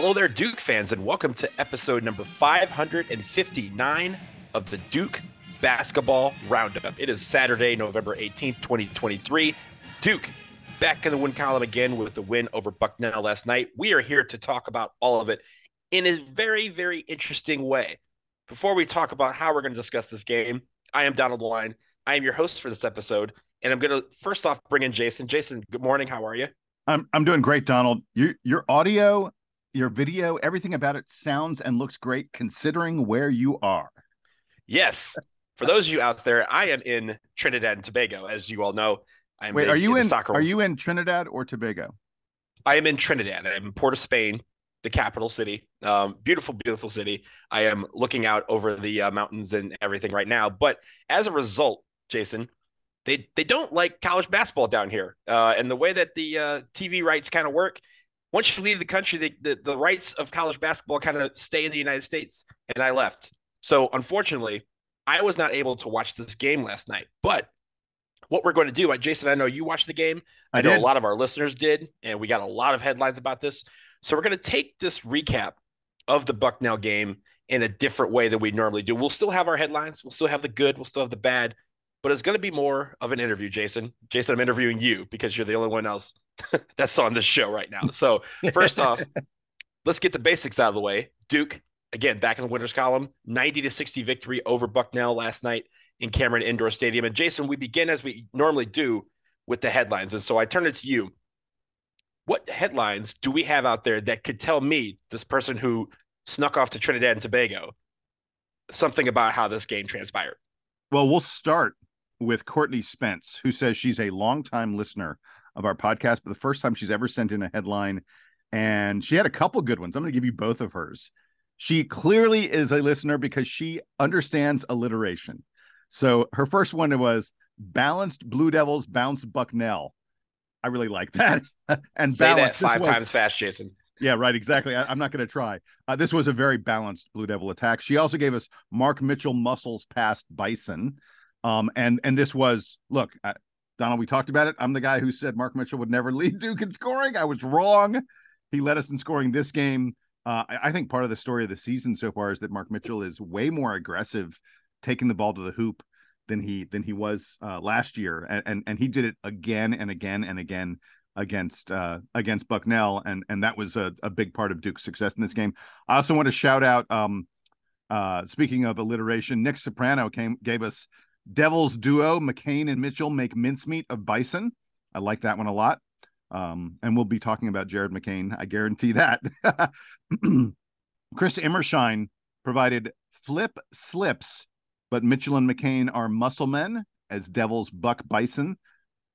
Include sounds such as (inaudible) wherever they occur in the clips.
Hello there, Duke fans, and welcome to episode number 559 of the Duke Basketball Roundup. It is Saturday, November 18th, 2023. Duke back in the win column again with the win over Bucknell last night. We are here to talk about all of it in a very, very interesting way. Before we talk about how we're going to discuss this game, I am Donald Wine. I am your host for this episode, and I'm going to first off bring in Jason. Jason, good morning. How are you? I'm I'm doing great, Donald. Your your audio your video, everything about it sounds and looks great considering where you are. Yes. For those of you out there, I am in Trinidad and Tobago, as you all know. I am Wait, are you in, soccer are you in Trinidad or Tobago? I am in Trinidad. I'm in Port of Spain, the capital city. Um, beautiful, beautiful city. I am looking out over the uh, mountains and everything right now. But as a result, Jason, they they don't like college basketball down here. Uh, and the way that the uh, TV rights kind of work once you leave the country, the, the, the rights of college basketball kind of stay in the United States. And I left. So unfortunately, I was not able to watch this game last night. But what we're going to do, Jason, I know you watched the game. I, I know did. a lot of our listeners did, and we got a lot of headlines about this. So we're going to take this recap of the Bucknell game in a different way than we normally do. We'll still have our headlines, we'll still have the good, we'll still have the bad, but it's going to be more of an interview, Jason. Jason, I'm interviewing you because you're the only one else (laughs) that's on this show right now. So, (laughs) first off, let's get the basics out of the way. Duke, again, back in the winners column, 90 to 60 victory over Bucknell last night in Cameron Indoor Stadium. And Jason, we begin as we normally do with the headlines. And so I turn it to you. What headlines do we have out there that could tell me, this person who snuck off to Trinidad and Tobago, something about how this game transpired? Well, we'll start with Courtney Spence, who says she's a longtime listener of our podcast, but the first time she's ever sent in a headline. And she had a couple good ones. I'm going to give you both of hers. She clearly is a listener because she understands alliteration. So her first one was balanced Blue Devils bounce Bucknell. I really like that. (laughs) and say that five was, times fast, Jason. Yeah, right. Exactly. I, am not going to try. Uh, this was a very balanced Blue Devil attack. She also gave us Mark Mitchell muscles past Bison. Um, and and this was look, Donald, we talked about it. I'm the guy who said Mark Mitchell would never (laughs) lead Duke in scoring. I was wrong. He led us in scoring this game. Uh, I, I think part of the story of the season so far is that Mark Mitchell is way more aggressive, taking the ball to the hoop than he than he was uh, last year, and, and and he did it again and again and again against uh, against Bucknell, and and that was a, a big part of Duke's success in this game. I also want to shout out. Um, uh, speaking of alliteration, Nick Soprano came gave us Devils duo McCain and Mitchell make mincemeat of Bison. I like that one a lot. Um, and we'll be talking about Jared McCain. I guarantee that. (clears throat) Chris Immershine provided flip slips, but Mitchell and McCain are muscle men as Devils buck Bison.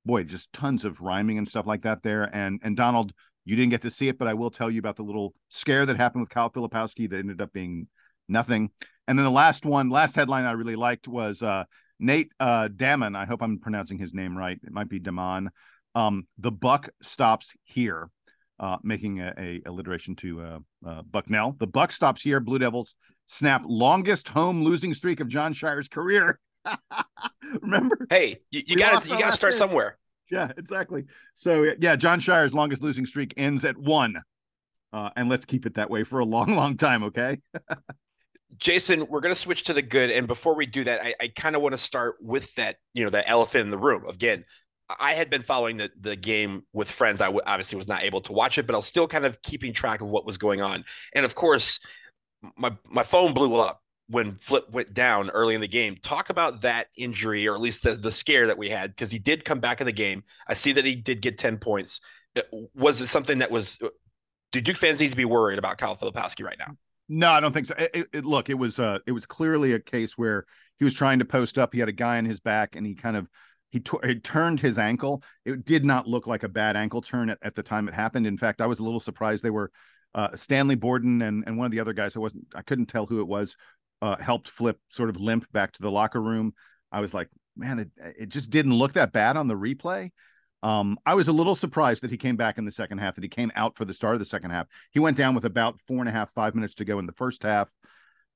Boy, just tons of rhyming and stuff like that there. And and Donald, you didn't get to see it, but I will tell you about the little scare that happened with Kyle Filipowski that ended up being nothing. And then the last one, last headline I really liked was uh, Nate uh, Damon, I hope I'm pronouncing his name right. It might be Damon. Um, the buck stops here, uh, making a, a, alliteration to uh, uh, Bucknell. The buck stops here. Blue Devils snap longest home losing streak of Jon Scheyer's career. (laughs) Remember? Hey, you, got you got to start somewhere. (laughs) Yeah, exactly. So yeah, Jon Scheyer's longest losing streak ends at one. uh, and let's keep it that way for a long, long time. Okay. (laughs) Jason, we're going to switch to the good, and before we do that, I, I kind of want to start with that, you know, that elephant in the room. Again, I had been following the the game with friends. I w- obviously was not able to watch it, but I was still kind of keeping track of what was going on. And of course, my my phone blew up when Flip went down early in the game. Talk about that injury, or at least the the scare that we had, because he did come back in the game. I see that he did get ten points. Uh, was it something that was? Uh, do Duke fans need to be worried about Kyle Filipowski right now? No, I don't think so. It, it, look, it was uh, it was clearly a case where he was trying to post up. He had a guy on his back, and he kind of he, t- he turned his ankle. It did not look like a bad ankle turn at, at the time it happened. In fact, I was a little surprised they were uh, Stanley Borden and and one of the other guys. I wasn't I couldn't tell who it was. Uh, helped Flip sort of limp back to the locker room. I was like, man, it, it just didn't look that bad on the replay. Um, I was a little surprised that he came back in the second half, that he came out for the start of the second half. He went down with about four and a half, five minutes to go in the first half.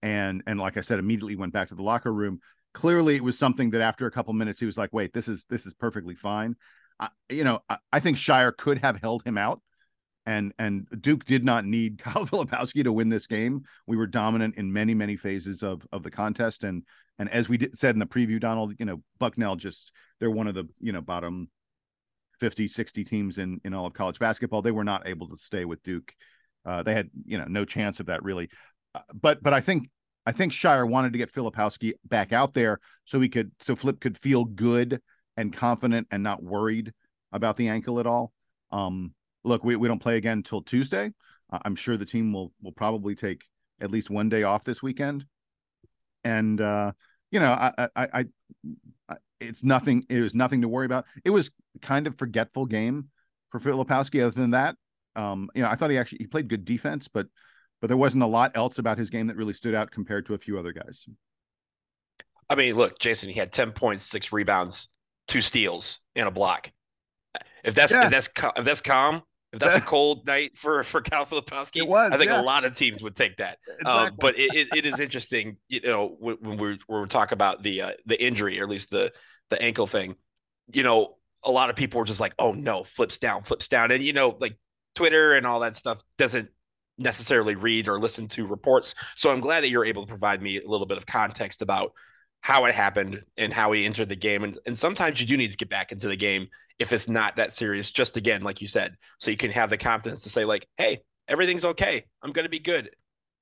And and like I said, immediately went back to the locker room. Clearly, it was something that after a couple minutes, he was like, wait, this is this is perfectly fine. I, you know, I, I think Scheyer could have held him out. And and Duke did not need (laughs) Kyle Filipowski to win this game. We were dominant in many, many phases of of the contest. And and as we did, said in the preview, Donald, you know, Bucknell just they're one of the you know bottom 50, 60 teams in, in all of college basketball. They were not able to stay with Duke. Uh, they had, you know, no chance of that really. Uh, but but I think I think Scheyer wanted to get Filipowski back out there so he could so Flip could feel good and confident and not worried about the ankle at all. Um, look, we, we don't play again until Tuesday. I'm sure the team will will probably take at least one day off this weekend. And uh, you know, I, I, I it's nothing. It was nothing to worry about. It was kind of forgetful game for Filipowski. Other than that, um, you know, I thought he actually he played good defense, but but there wasn't a lot else about his game that really stood out compared to a few other guys. I mean, look, Jason, he had ten points, six rebounds, two steals, and a block. If that's yeah. if that's if that's calm, if that's a (laughs) cold night for for Kyle Filipowski, was, I think yeah. a lot of teams would take that. Exactly. Um, but it, it, it is interesting, you know, when, when we're when we talk about the uh, the injury or at least the the ankle thing. You know, a lot of people were just like, "Oh no, flips down, flips down," and you know, like Twitter and all that stuff doesn't necessarily read or listen to reports. So I'm glad that you're able to provide me a little bit of context about how it happened and how he entered the game. And, and sometimes you do need to get back into the game if it's not that serious, just again, like you said, so you can have the confidence to say, like, hey, everything's okay. I'm going to be good.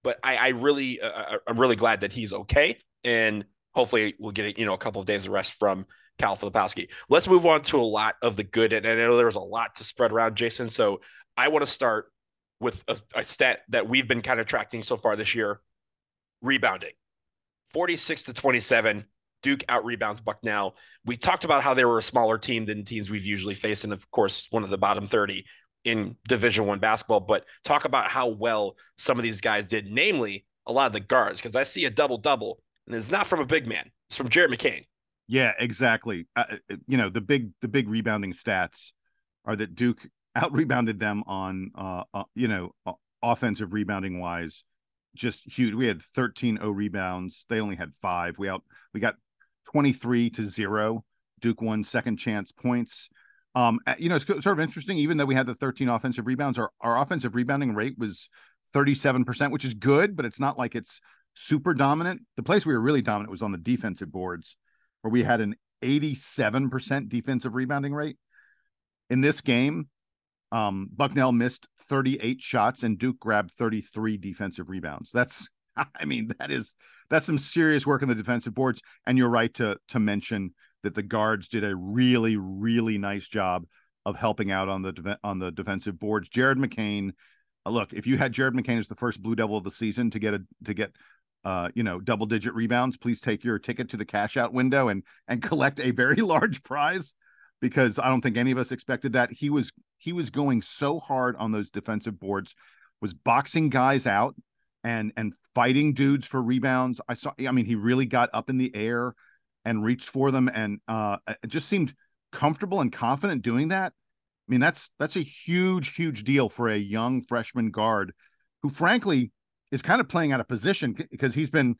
But I, I really, uh, uh, I'm really glad that he's okay. And hopefully we'll get, you know, a couple of days of rest from Kyle Filipowski. Let's move on to a lot of the good. And I know there was a lot to spread around, Jason. So I want to start with a, a stat that we've been kind of tracking so far this year rebounding 46 to 27. Duke out rebounds Bucknell. We talked about how they were a smaller team than teams we've usually faced, and of course, one of the bottom 30 in Division One basketball. But talk about how well some of these guys did, namely a lot of the guards, because I see a double double, and it's not from a big man; it's from Jared McCain. Yeah, exactly. Uh, uh you know, the big the big rebounding stats are that Duke (laughs) out rebounded them on, uh, uh, you know, offensive rebounding wise just huge. We had 13 O rebounds. They only had five. We out we got 23 to zero. Duke won second chance points. Um, you know, it's sort of interesting. Even though we had the 13 offensive rebounds, our, our offensive rebounding rate was 37%, which is good, but it's not like it's super dominant. The place we were really dominant was on the defensive boards, where we had an 87% defensive rebounding rate. In this game, um, Bucknell missed 38 shots and Duke grabbed 33 defensive rebounds. That's, (laughs) I mean, that is that's some serious work on the defensive boards. And you're right to to mention that the guards did a really, really nice job of helping out on the on the defensive boards. Jared McCain, uh, look, if you had Jared McCain as the first Blue Devil of the season to get a to get uh, you know, double digit rebounds, please take your ticket to the cash out window and and (laughs) collect a very large prize because I don't think any of us expected that. He was he was going so hard on those defensive boards, was boxing guys out and and fighting dudes for rebounds. I saw I mean he really got up in the air and reached for them and uh it just seemed comfortable and confident doing that. I mean that's that's a huge huge deal for a young freshman guard who frankly is kind of playing out of position because he's been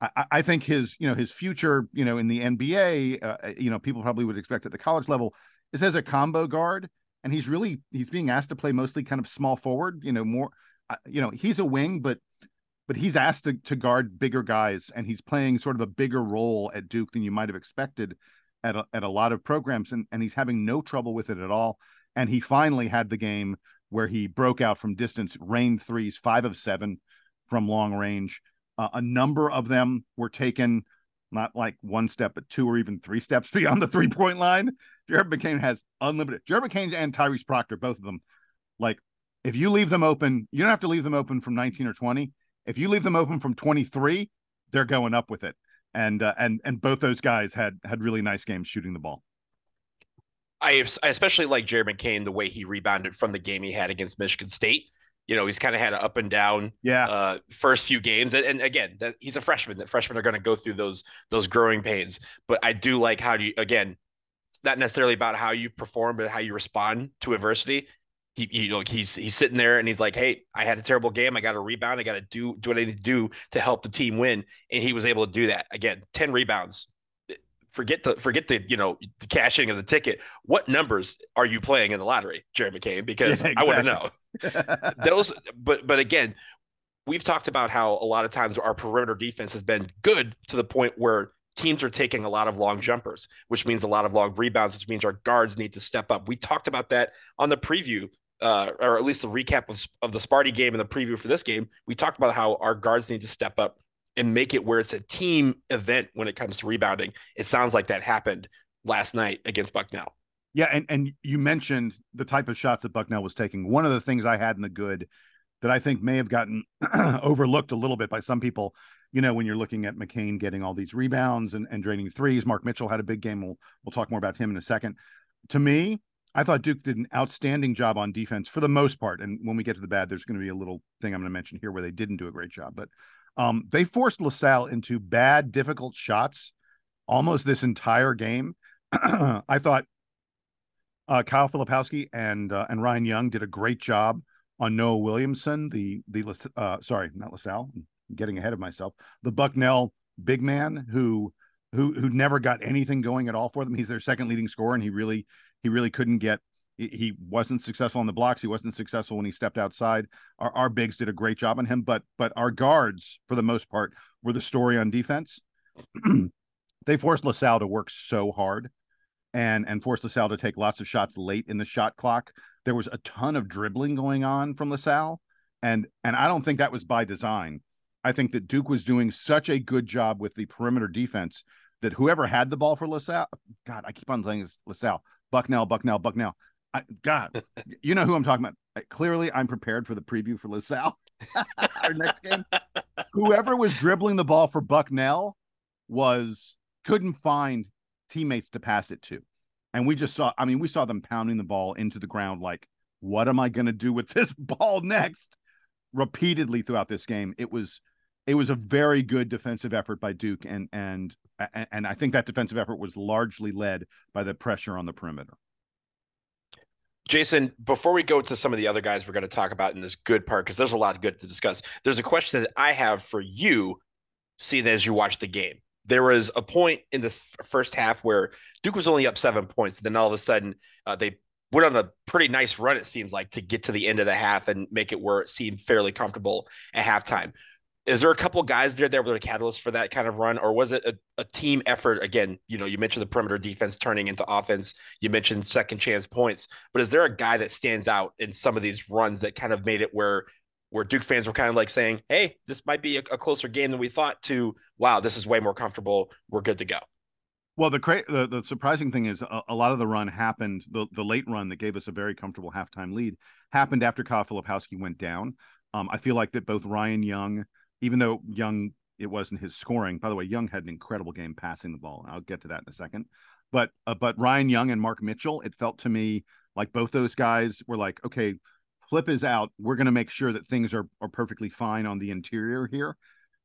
I, I, think his, you know, his future, you know, in the NBA, uh, uh, you know, people probably would expect at the college level is as a combo guard. and he's really he's being asked to play mostly kind of small forward. You know, more uh, you know he's a wing, but but he's asked to, to guard bigger guys, and he's playing sort of a bigger role at Duke than you might have expected at a, at a lot of programs, and and he's having no trouble with it at all. And he finally had the game where he broke out from distance, rained threes, five of seven from long range. Uh, a number of them were taken not like one step, but two or even three steps (laughs) beyond the three point line. Jared McCain has unlimited. Jared McCain and Tyrese Proctor, both of them, like if you leave them open, you don't have to leave them open from 19 or 20. If you leave them open from 23, they're going up with it. And uh, and and both those guys had had really nice games shooting the ball. I, I especially like Jared McCain the way he rebounded from the game he had against Michigan State. You know, he's kind of had an up and down yeah uh, first few games, and, and again, that, he's a freshman. That freshmen are going to go through those those growing pains. But I do like how you again, it's not necessarily about how you perform, but how you respond to adversity. He, he like he's he's sitting there and he's like, "Hey, I had a terrible game. I got to rebound. I got to do do what I need to do to help the team win." And he was able to do that. Again, ten rebounds, forget the forget the you know the cashing of the ticket. What numbers are you playing in the lottery, Jared McCain? Because yeah, exactly. I want to know those. But but again, we've talked about how a lot of times our perimeter defense has been good to the point where teams are taking a lot of long jumpers, which means a lot of long rebounds, which means our guards need to step up. We talked about that on the preview. Uh, or at least the recap of, of the Sparty game and the preview for this game, we talked about how our guards need to step up and make it where it's a team event when it comes to rebounding. It sounds like that happened last night against Bucknell. Yeah, and and you mentioned the type of shots that Bucknell was taking. One of the things I had in the good that I think may have gotten (clears throat) overlooked a little bit by some people, you know, when you're looking at McCain getting all these rebounds and, and draining threes. Mark Mitchell had a big game. We'll we'll talk more about him in a second. To me, I thought Duke did an outstanding job on defense for the most part. And when we get to the bad, there's going to be a little thing I'm going to mention here where they didn't do a great job. But um, they forced LaSalle into bad, difficult shots almost this entire game. (clears throat) I thought uh, Kyle Filipowski and uh, and Ryan Young did a great job on Noah Williamson, the the uh, sorry, not LaSalle. I'm getting ahead of myself. The Bucknell big man who who who never got anything going at all for them. He's their second leading scorer, and he really he really couldn't get he wasn't successful on the blocks. He wasn't successful when he stepped outside. Our, our bigs did a great job on him, but but our guards, for the most part, were the story on defense. (clears throat) they forced LaSalle to work so hard, and and forced LaSalle to take lots of shots late in the shot clock. There was a ton of dribbling going on from LaSalle, and and I don't think that was by design. I think that Duke was doing such a good job with the perimeter defense that whoever had the ball for LaSalle, God, I keep on saying this LaSalle, Bucknell, Bucknell, Bucknell. I, God, (laughs) you know who I'm talking about. Clearly, I'm prepared for the preview for LaSalle, (laughs) our next game. Whoever was dribbling the ball for Bucknell was couldn't find teammates to pass it to, and we just saw. I mean, we saw them pounding the ball into the ground. Like, what am I going to do with (laughs) this ball next? Repeatedly throughout this game, it was it was a very good defensive effort by Duke, and and and I think that defensive effort was largely led by the pressure on the perimeter. Jason, before we go to some of the other guys we're going to talk about in this good part, because there's a lot of good to discuss, there's a question that I have for you, seeing as you watch the game. There was a point in this first half where Duke was only up seven points. Then all of a sudden, uh, they went on a pretty nice run, it seems like, to get to the end of the half and make it where it seemed fairly comfortable at halftime is there a couple guys there that were the catalyst for that kind of run, or was it a, a, team effort? Again, you know, you mentioned the perimeter defense turning into offense. You mentioned second chance points, but is there a guy that stands out in some of these runs that kind of made it where where Duke fans were kind of like saying, "Hey, this might be a, a closer game than we thought." To wow, this is way more comfortable. We're good to go. Well, the cra- the, the surprising thing is a, a, lot of the run happened. The the late run that gave us a very comfortable halftime lead happened after Kyle Filipowski went down. Um, I feel like that both Ryan Young even though Young it wasn't his scoring. By the way, Young had an incredible game passing the ball. I'll get to that in a second. But uh, but Ryan Young and Mark Mitchell, it felt to me like both those guys were like, okay, Flip is out. We're going to make sure that things are are perfectly fine on the interior here.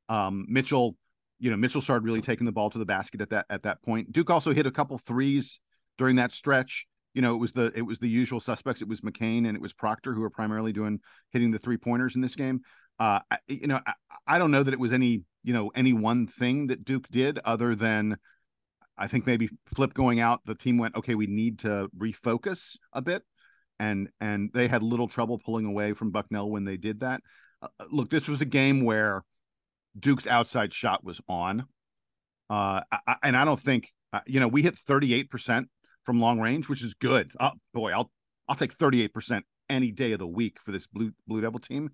Um, Mitchell, you know, Mitchell started really taking the ball to the basket at that at that point. Duke also hit a couple threes during that stretch. You know, it was the it was the usual suspects. It was McCain and it was Proctor who were primarily doing hitting the three pointers in this game. Uh, you know, I, I don't know that it was any, you know, any one thing that Duke did other than I think maybe Flip going out, the team went, okay, we need to refocus a bit. And and they had little trouble pulling away from Bucknell when they did that. Uh, uh look, this was a game where Duke's outside shot was on, uh, I, and I don't think uh, you know we hit 38 percent from long range, which is good. Oh, boy, I'll I'll take 38 percent any day of the week for this blue Blue Devil team,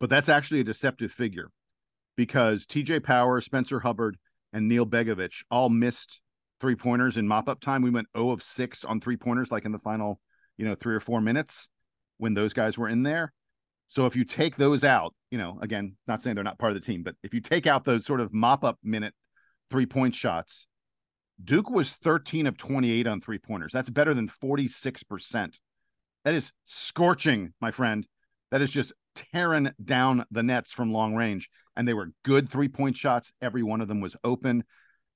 but that's actually a deceptive figure because T.J. Power, Spencer Hubbard, and Neal Begovich all missed three pointers in mop up time. We went 0 of 6 on three pointers, like in the final, you know, three or four minutes when those guys were in there. So if you take those out, you know, again, not saying they're not part of the team, but if you take out those sort of mop up minute three point shots, Duke was 13 of 28 on three pointers. That's better than 46%. That is scorching, my friend. That is just tearing down the nets from long range. And they were good three point shots. Every one of them was open.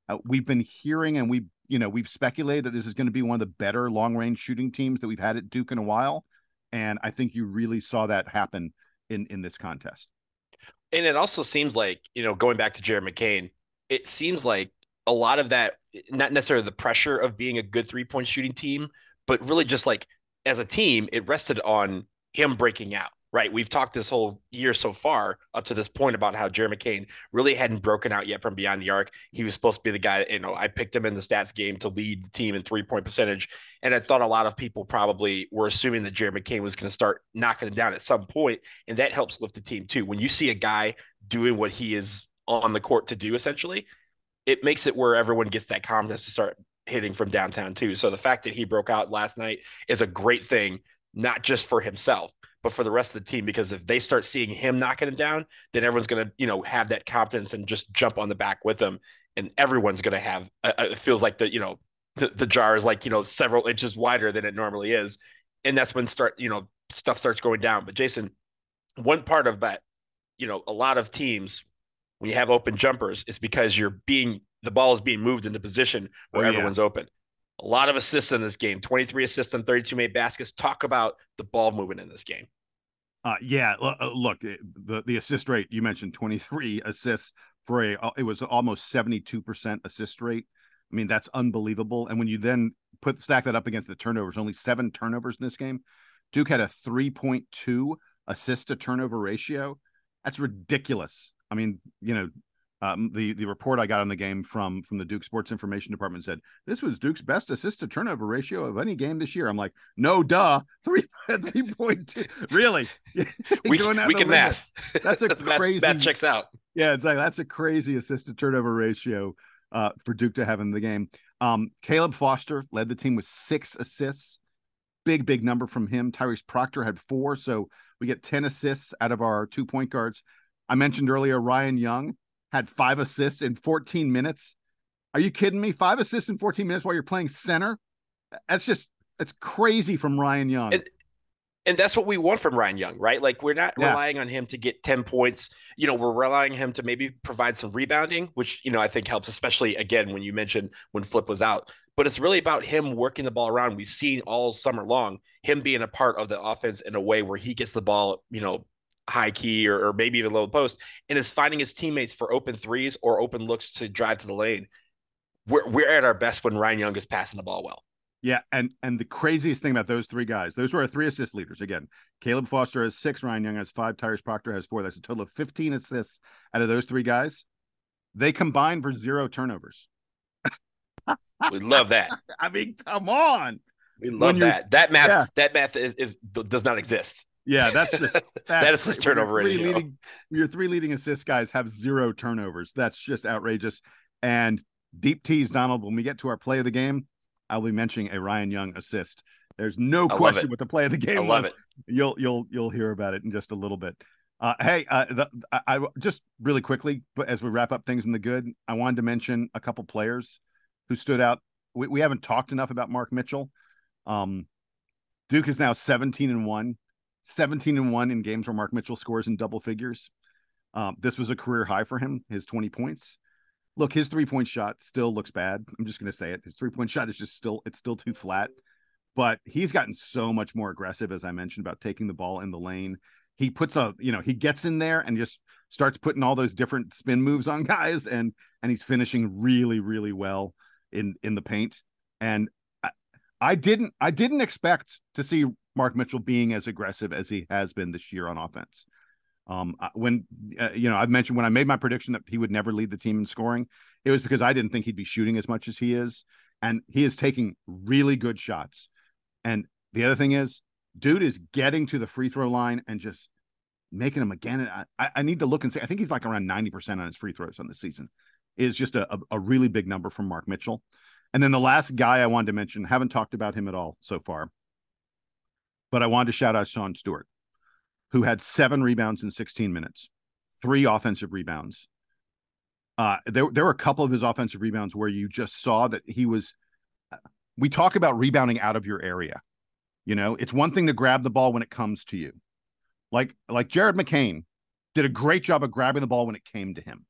Uh, we've been hearing and we, you know, we've speculated that this is going to be one of the better long range shooting teams that we've had at Duke in a while. And I think you really saw that happen in in this contest. And it also seems like, you know, going back to Jared McCain, it seems like a lot of that, not necessarily the pressure of being a good three point shooting team, but really just like as a team, it rested on him breaking out right? We've talked this whole year so far up to this point about how Jeremy McCain really hadn't broken out yet from beyond the arc. He was supposed to be the guy, you know, I picked him in the stats game to lead the team in three point percentage. And I thought a lot of people probably were assuming that Jeremy McCain was going to start knocking it down at some point, And that helps lift the team too. When you see a guy doing what he is on the court to do, essentially, it makes it where everyone gets that confidence to start hitting from downtown too. So the fact that he broke out last night is a great thing, not just for himself, but for the rest of the team because if they start seeing him knocking it down, then everyone's going to you know have that confidence and just jump on the back with him, and everyone's going to have. Uh, it feels like the you know the, the jar is like you know several inches wider than it normally is, and that's when start you know stuff starts going down. But Jason, one part of that, you know, a lot of teams when you have open jumpers is because you're being the ball is being moved into position where oh, yeah. everyone's open. A lot of assists in this game, 23 assists and 32 made baskets. Talk about the ball movement in this game. Uh, yeah, uh, look, eh, the the assist rate you mentioned 23 (laughs) assists for a uh, it was almost 72% assist rate. I mean, that's unbelievable. And when you then put stack that up against the turnovers, only seven turnovers in this game. Duke had a 3.2 assist to turnover ratio. That's ridiculous. I mean, you know, um, the the report I got on the game from from the Duke Sports Information Department said this was Duke's best assist to turnover ratio of any game this year. I'm like, no, duh, (laughs) three three point two. Really? (laughs) (laughs) we, we can math. That's a crazy. that checks out. Yeah, it's like that's a crazy assist to turnover ratio uh, for Duke to have in the game. Um, Caleb Foster led the team with six assists. Big big number from him. Tyrese Proctor had four, so we get ten assists out of our two point guards. I mentioned earlier Ryan Young had five assists in 14 minutes. Are you kidding me? Five assists in 14 minutes while you're playing center? That's just that's crazy from Ryan Young. And, and that's what we want from Ryan Young, right? Like we're not yeah. relying on him to get 10 points. You know, we're relying on him to maybe provide some rebounding, which, you know, I think helps, especially again when you mentioned when Flip was out. But it's really about him working the ball around. We've seen all summer long him being a part of the offense in a way where he gets the ball, you know, high key or, or maybe even low post and is finding his teammates for open threes or open looks to drive to the lane. We're, we're at our best when Ryan Young is passing the ball well. Yeah, and and the craziest thing about those three guys, those were our three assist leaders. Again, Caleb Foster has six, Ryan Young has five, Tyrese Proctor has four. That's a total of 15 assists out of those three guys. They combined for zero turnovers. (laughs) we love that. I mean, come on. We love that. That math, yeah. that math is, is does not exist. Yeah, that's just that's, (laughs) that is his turnover your three, leading, your three leading assist guys have zero turnovers. That's just outrageous. And deep tease, Donald. When we get to our play of the game, I'll be mentioning a Ryan Young assist. There's no I question what the play of the game I love was. It. You'll you'll you'll hear about it in just a little bit. Uh, hey, uh, the, I, I, just really quickly, but as we wrap up things in the good, I wanted to mention a couple players who stood out. We, we haven't talked enough about Mark Mitchell. Um, Duke is now 17 and one 17 and 1 in games where Mark Mitchell scores in double figures. Um, this was a career high for him, his 20 points. Look, his three point shot still looks bad. I'm just going to say it. His three point shot is just still, it's still too flat. But he's gotten so much more aggressive, as I mentioned, about taking the ball in the lane. He puts a, you know, he gets in there and just starts putting all those different spin moves on (laughs) guys, and and he's finishing really, really well in in the paint. And I, I didn't, I didn't expect to see Mark Mitchell being as aggressive as he has been this year on offense. Um, when uh, you know, I've mentioned when I made my prediction that he would never lead the team in scoring, it was because I didn't think he'd be shooting as much as he is, and he is taking really good shots. And the other thing is, dude is getting to the free throw line and just making them again. And I, I need to look and see. I think he's like around ninety percent on his free throws on the season. Is just a, a, a really big number from Mark Mitchell. And then the last guy I wanted to mention, haven't talked about him at all so far, but I wanted to shout out Sean Stewart who had seven rebounds in 16 minutes, three offensive rebounds. Uh, there, there were a couple of his offensive rebounds where you just saw that he was. We talk about rebounding out of your area. You know, it's one thing to grab the ball when it comes to you, like like Jared McCain did a great job of grabbing the ball when it came to him.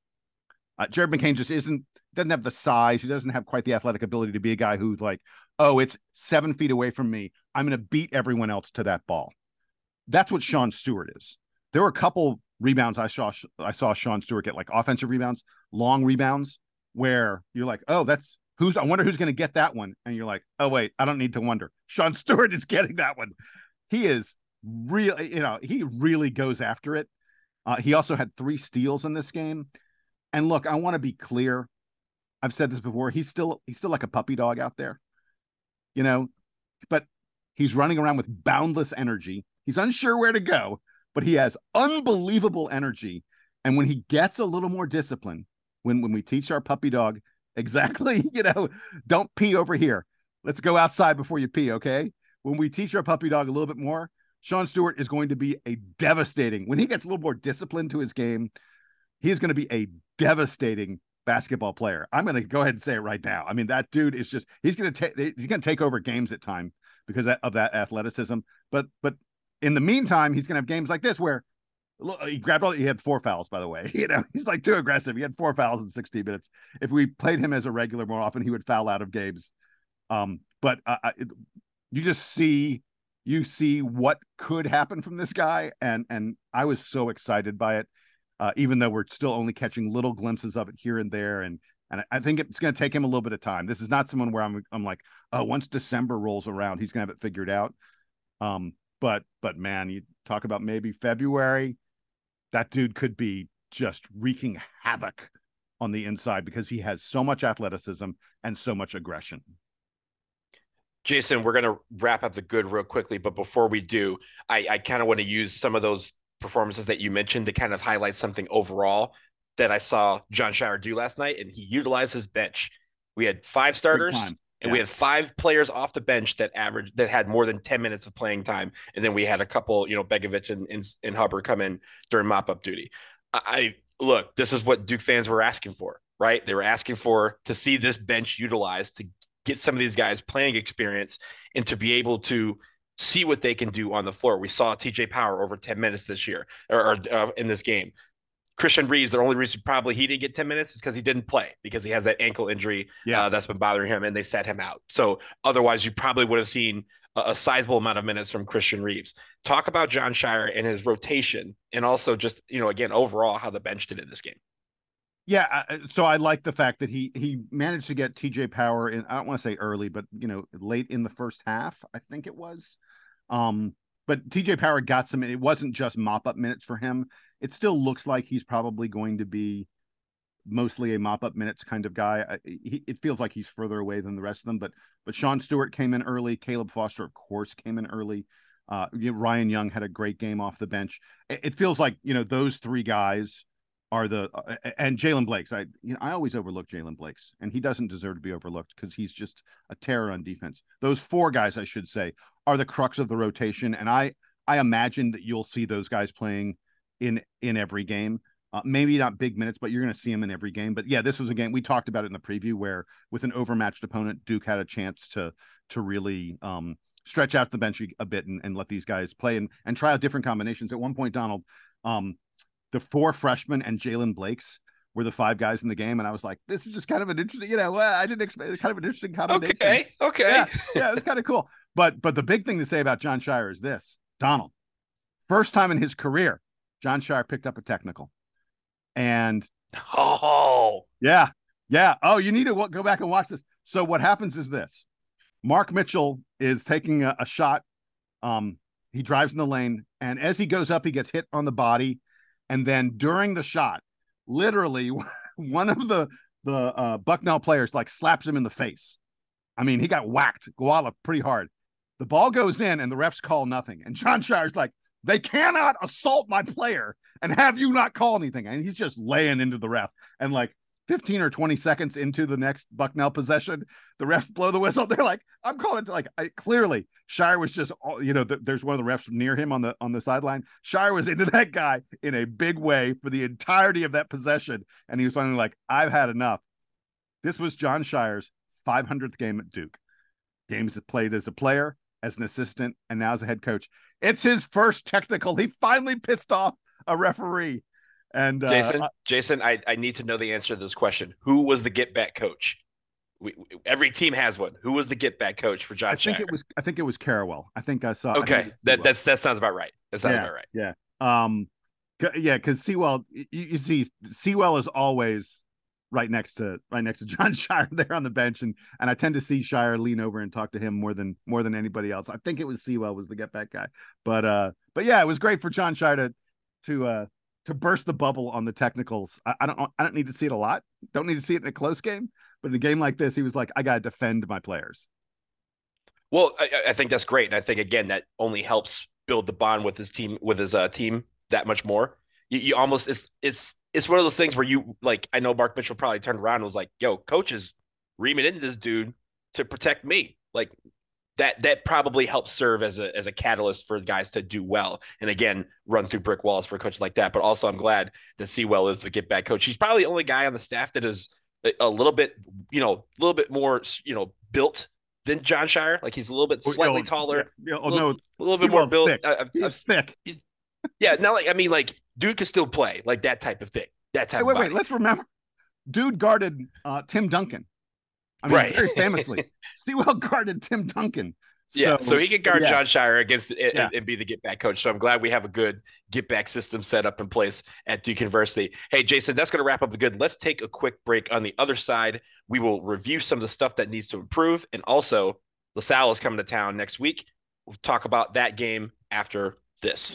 Uh, Jared McCain just isn't doesn't have the size. He doesn't have quite the athletic ability to be a guy who like, oh, it's seven feet away from me. I'm going to beat everyone else to that ball. That's what Sean Stewart is. There were a couple rebounds I saw I saw Sean Stewart get like offensive rebounds, long rebounds, where you're like, oh, that's who's I wonder who's going to get that one, and you're like, oh wait, I don't need to wonder. (laughs) Sean Stewart is getting that one. He is really, you know, he really goes after it. Uh, he also had three steals in this game. And look, I want to be clear. I've said this before. He's still he's still like a puppy dog out there, you know, but he's running around with boundless energy. He's unsure where to go, but he has unbelievable energy. And when he gets a little more discipline, when when we teach our puppy dog (laughs) exactly, you know, don't pee over here. Let's go outside before you pee, okay? When we teach our puppy dog a little bit more, Sean Stewart is going to be a devastating. When he gets a little more discipline to his game, he is going to be a devastating basketball player. I'm going to go ahead and say it right now. I mean, that dude is just he's going to take he's going to take over games at time because of that athleticism. But but in the meantime, he's going to have games like this where look, he grabbed all. He had four fouls, by the way. (laughs) You know, he's like too aggressive. He had four fouls in 60 minutes. If we played him as a regular more often, he would foul out of games. Um, but uh, you just see you see what could happen from this guy, and and I was so excited by it. Uh, even though we're still only catching little glimpses of it here and there, and and I think it's going to take him a little bit of time. This is not someone where I'm I'm like, oh, once December rolls around, he's going to have it figured out. Um, but but man, you talk about maybe February, that dude could be just wreaking havoc on the inside because he has so much athleticism and so much aggression. Jason, we're going to wrap up the good real quickly, but before we do, I, I kind of want to use some of those performances that you mentioned to kind of highlight something overall that I saw Jon Scheyer do last night, and he utilized his bench. We had five starters, and yeah. we had five players off the bench that averaged that had more than 10 minutes of playing time and then we had a couple you know begovich and, and, and hubbard come in during mop-up duty I, I look this is what duke fans were asking for right they were asking for to see this bench utilized to get some of these guys playing experience and to be able to see what they can do on the floor. We saw TJ Power over 10 minutes this year or, or uh, in this game. Christian Reeves, the only reason probably he didn't get 10 minutes is because he didn't play because he has that ankle injury yeah. Uh, that's been bothering him and they set him out. So otherwise, you probably would have seen a, a, sizable amount of minutes from Christian Reeves. Talk about Jon Scheyer and his rotation and also just, you know, again, overall, how the bench did in this game. Yeah, so I like the fact that he he managed to get TJ Power in. I don't want to say early, but you know, late in the first half, I think it was. Um, but TJ Power got some. It wasn't just mop up minutes for him it still looks like he's probably going to be mostly a mop up minutes kind of guy. I, he, it feels like he's further away than the rest of them, but but Sean Stewart came in early. Caleb Foster, of course, came in early. Uh, Ryan Young had a great game off the bench. It, it feels like you know those three guys are the uh, and Jaylen Blakes. I you know I always overlook Jaylen Blakes, and he doesn't deserve to be overlooked because he's just a terror on defense. Those four guys, I should say, are the crux of the rotation, and I I imagine that you'll see those guys playing in in every game. Uh, maybe not big minutes, but you're going to see him in every game. But yeah, this was a game we talked about it in the preview where with an overmatched opponent, Duke had a chance to to really um, stretch out the bench a bit and, and let these guys play and and try out different combinations. At one point, Donald, um, the four freshmen and Jaylen Blakes were the five guys in the game, and I was like, this is just kind of an interesting, you know, I didn't expect kind of an interesting combination. Okay, okay, yeah, yeah, it was kind of cool. But but the big thing to say about Jon Scheyer is this, Donald, first time in his career Jon Scheyer picked up a technical. And oh, yeah, yeah. Oh, you need to go back and watch this. So what happens is this: Mark Mitchell is taking a, a shot Um, he drives in the lane, and as he goes up, he gets hit on the body, and then during the shot, literally (laughs) one of the the uh, Bucknell players like slaps him in the face. I mean, he got whacked, Guala, pretty hard. The ball goes in, and the refs call nothing. And Jon Scheyer's like, they cannot assault my player and have you not call anything. And he's just laying into the ref. And like 15 or 20 seconds into the next Bucknell possession, the refs blow the whistle. (laughs) They're like, I'm calling it like I, clearly Scheyer was just, you know, the, there's one of the refs near him on the on the sideline. Scheyer was into (laughs) that guy in a big way for the entirety of that possession, and he was finally like, I've had enough. This was Jon Scheyer's 500th game at Duke. Games that played as a player, as an assistant, and now as a head coach. It's his first technical. He finally pissed off a referee. And uh, Jason, Jason, I, I need to know the answer to this question. Who was the get back coach? We, every team has one. Who was the get back coach for John? I think Scheyer? it was. I think it was Carrawell. I think I saw. Okay, I that that's that sounds about right. That sounds yeah, about right. Yeah. Um. Yeah, because Sewell, you, you see, Sewell is always right next to right next to (laughs) Jon Scheyer there on the bench, and and I tend to see Scheyer lean over and talk to him more than more than anybody else. I think it was Sewell was the get back guy, but uh, but yeah, it was great for Jon Scheyer to to uh to burst the bubble on the technicals. I, I, don't I don't need to see it a lot. Don't need to see it in a close game, but in a game like this, he was like, I got to defend my players. Well, I, I, think that's great, and I think again that only helps build the bond with his team with his uh, team that much more. You, you almost it's it's it's one of those things where you like. I know Mark Mitchell probably turned around and was like, "Yo, coaches reaming into this dude to protect me." Like that that probably helps serve as a as a catalyst for guys to do well. And again run through brick walls for a coach like that. But also i'm glad that sewell is the get back coach. He's probably the only guy on the staff that is a, little bit you know a little bit more you know built than Jon Scheyer. like he's a little bit oh, slightly oh, taller. yeah, oh, no, a little bit more built. thick. I, he's thick. (laughs) yeah not like i mean like dude can still play like that type of thing that type hey, wait wait let's remember dude guarded uh, tim duncan I mean, right. very famously, (laughs) Sewell guarded Tim Duncan. So, yeah, so he can guard yeah. Jon Scheyer against and, yeah. and, be the get back coach. So I'm glad we have a good get back system set up in place at Duke University. Hey, Jason, that's going to wrap up the good. Let's take a quick break. On the other side, we will review some of the stuff that needs to improve, and also LaSalle is coming to town next week. We'll talk about that game after this.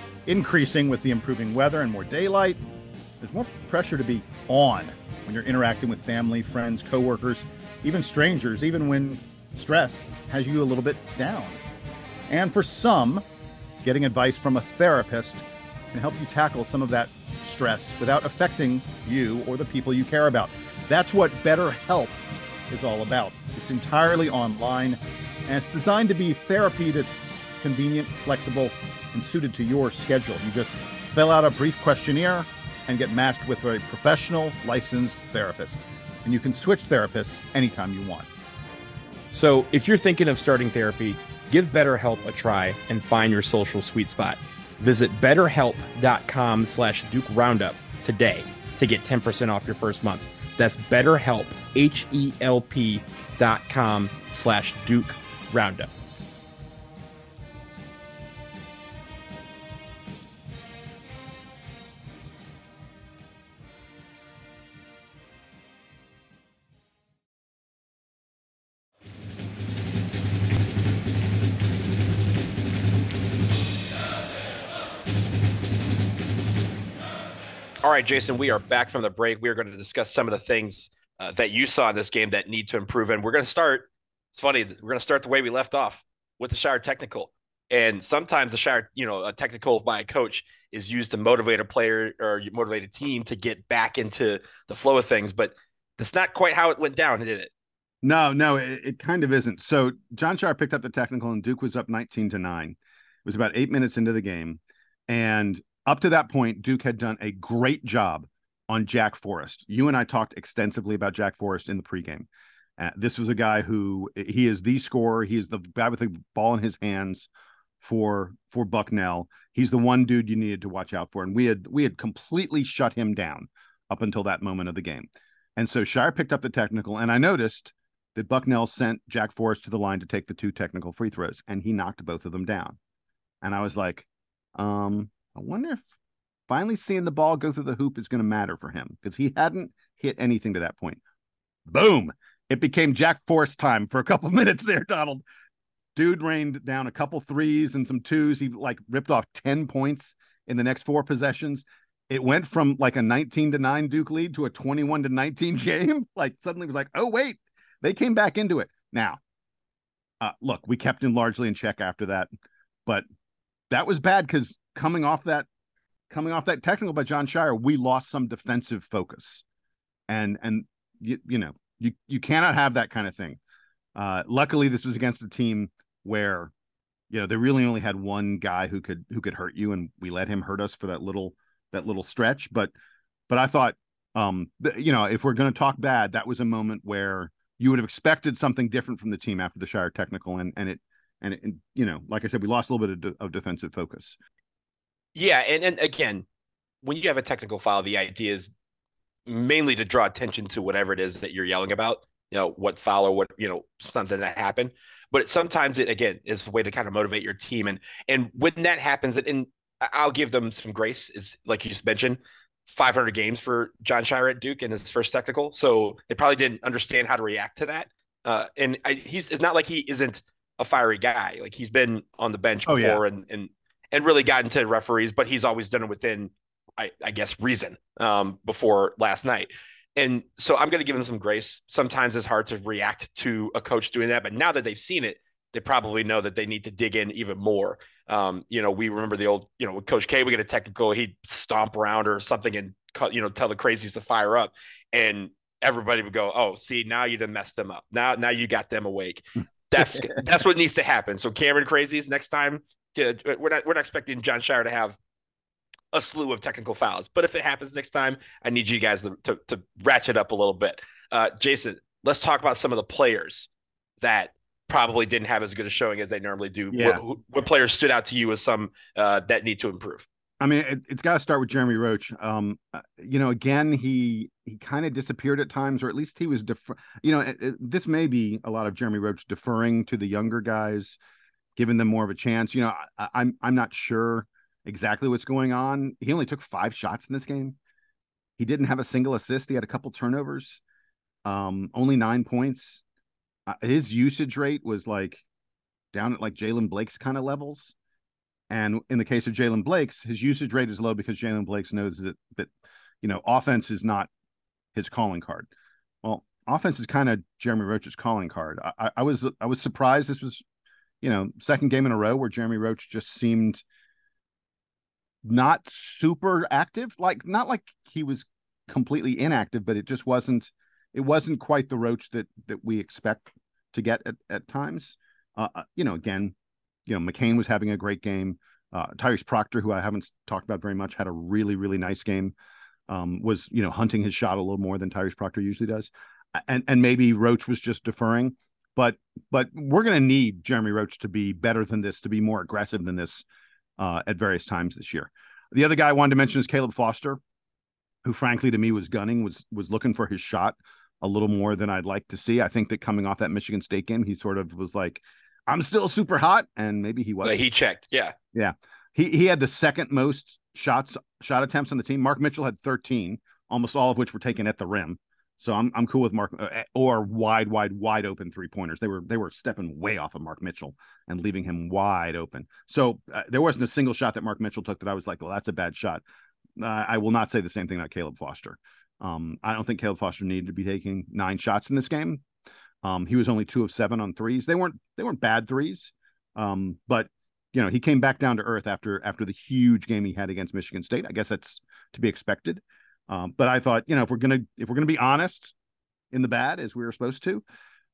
increasing with the improving weather and more daylight. There's more pressure to be on when you're interacting with family, friends, coworkers, even strangers, even when stress has you a little bit down. And for some, getting advice from a therapist can help you tackle some of that stress without affecting you or the people you care about. That's what BetterHelp is all about. It's entirely online and it's designed to be therapy that's convenient, flexible, and suited to your schedule. You just fill out a brief questionnaire and get matched with a professional licensed therapist. And you can switch therapists anytime you want. So if you're thinking of starting therapy, give BetterHelp a try and find your social sweet spot. Visit betterhelp.com slash Duke Roundup today to get 10% off your first month. That's betterhelp, H-E-L-P slash Duke Roundup. All right, Jason, we are back from the break. We are going to discuss some of the things uh, that you saw in this game that need to improve. And we're going to start, it's funny, we're going to start the way we left off with the Scheyer technical. And sometimes the Scheyer, you know, a technical by a coach is used to motivate a player or motivate a team to get back into the flow of things. But that's not quite how it went down, did it? No, no, it, it kind of isn't. So Jon Scheyer picked up the technical and Duke was up 19 to 9. It was about eight minutes into the game. And up to that point, Duke had done a great job on Jack Forrest. You and I talked extensively about Jack Forrest in the pregame. Uh, this was a guy who he is the scorer. He is the guy with the ball in his hands for for Bucknell. He's the one dude you needed to watch out for, and we had we had completely shut him down up until that moment of the game. And so Scheyer picked up the technical, and I noticed that Bucknell sent Jack Forrest to the line to take the two technical free throws, and he knocked both of them down. And I was like, um, I wonder if finally seeing the ball go through the hoop is going to matter for him because he hadn't hit anything to that point. Boom. It became Jack Force time for a couple (laughs) minutes there, Donald. Dude rained down a couple threes and some twos. He like ripped off 10 points in the next four possessions. It went from like a 19 to 9 Duke lead to a 21 to 19 (laughs) game. Like suddenly was like, oh, wait, they came back into it. Now, uh, look, we kept him largely in check after that, but that was bad because coming off that coming off that technical by Jon Scheyer, we lost some defensive focus. And and you, you know, you you cannot have that kind of thing. Uh luckily this was against a team where you know they really only had one guy who could who could hurt you and we let him hurt us for that little that little stretch but but I thought um you know if we're going to talk bad that was a moment where you would have expected something different from the team after the Shire technical and and it and, it, you know like I said we lost a little bit of, de- of defensive focus yeah, and, and again, when you have a technical foul, the idea is mainly to draw attention to whatever it is that you're yelling about. You know, what foul or what you know something that happened. But it, sometimes it again is a way to kind of motivate your team, and and when that happens, and I'll give them some grace. Is like you just mentioned, 500 games for Jon Scheyer at Duke in his first technical, so they probably didn't understand how to react to that. Uh, and I, he's it's not like he isn't a fiery guy. Like he's been on the bench before, oh, yeah. and and and really gotten to referees, but he's always done it within, I, I guess, reason um, before last night. And so I'm going to give him some grace. Sometimes it's hard to react to a coach doing that, but now that they've seen it, they probably know that they need to dig in even more. Um, you know, we remember the old, you know, with Coach K, we get a technical, he'd stomp around or something and cut, you know, tell the crazies to fire up, and everybody would go, "Oh, see, now you done messed them up. Now, now you got them awake." (laughs) That's that's what needs to happen. So Cameron crazies next time, we're not we're not expecting Jon Scheyer to have a slew of technical fouls. But if it happens next time, I need you guys to to, to ratchet up a little bit. Uh, Jason, let's talk about some of the players that probably didn't have as good a showing as they normally do. Yeah. What, what players stood out to you as some uh, that need to improve? I mean, it, has got to start with Jeremy Roach. Um, uh, you know, again, he he kind of disappeared at times, or at least he was defer. You know, it, it, this may be a lot of Jeremy Roach deferring to the younger guys giving them more of a chance. You know, I, I'm I'm not sure exactly what's going on. He only took five shots in this game. He didn't have a single assist. He had a couple turnovers. Um, only nine points. Uh, his usage rate was like down at like Jaylen Blakes kind of levels. And in the case of Jaylen Blakes, his usage rate is low because Jaylen Blakes knows that that you know offense is not his calling card. Well, offense is kind of Jeremy Roach's calling card. I, I was I was surprised this was you know, second game in a row where Jeremy Roach just seemed not super active, like not like he was completely inactive, but it just wasn't it wasn't quite the Roach that that we expect to get at, at times. Uh, uh you know, again, you know, McCain was having a great game. Uh, Tyrese Proctor, who I haven't talked about very much, had a really, really nice game. Um, was you know hunting his shot a little more than Tyrese Proctor usually does, and and maybe Roach was just deferring. But but we're going to need Jeremy Roach to be better than this, to be more aggressive than this uh, at various times this year. The other guy I wanted to mention is Caleb Foster, who frankly to me was gunning, was was looking for his shot a little more than I'd like to see. I think that coming off that Michigan State game, he sort of was like, "I'm still super hot," and maybe he was. He checked, yeah, yeah. He he had the second most shots shot attempts on the team. Mark Mitchell had 13, almost all of which were taken at the rim. So I'm I'm cool with Mark uh, eh, or wide wide wide open three pointers. They were they were stepping way off of Mark Mitchell and leaving him wide open. So uh, there wasn't a single shot that Mark Mitchell took that I was like, well, that's a bad shot. Uh, I will not say the same thing about Caleb Foster. Um, I don't think Caleb Foster needed to be taking nine shots in this game. Um, he was only two of seven on threes. They weren't they weren't bad threes, um, but you know he came back down to earth after after the huge game he had against Michigan State. I guess that's to be expected. Um, but I thought, you know, if we're gonna if we're gonna be honest in the bad as we were supposed to,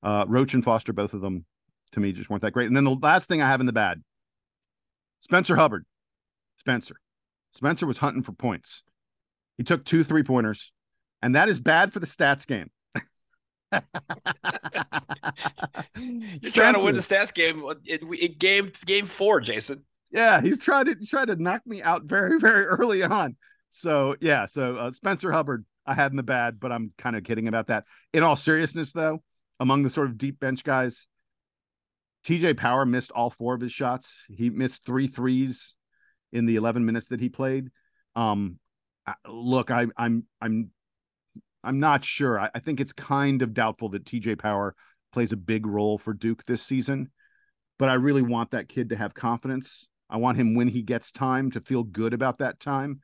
uh, Roach and Foster, both of them, to me, just weren't that great. And then the last thing I have in the bad, Spencer Hubbard, Spencer, Spencer was hunting for points. He took two three pointers, and that is bad for the stats game. (laughs) You're trying to win the stats game in, in game game four, Jason. Yeah, he's trying to try to knock me out very very early on. So yeah, so uh, Spencer Hubbard I had in the bad, but I'm kind of kidding about that. In all seriousness, though, among the sort of deep bench guys, TJ Power missed all four of his shots. He missed three threes in the 11 minutes that he played. Um, look, I, I'm I'm I'm not sure. I, I think it's kind of doubtful that TJ Power plays a big role for Duke this season, but I really want that kid to have confidence. I want him when he gets time to feel good about that time,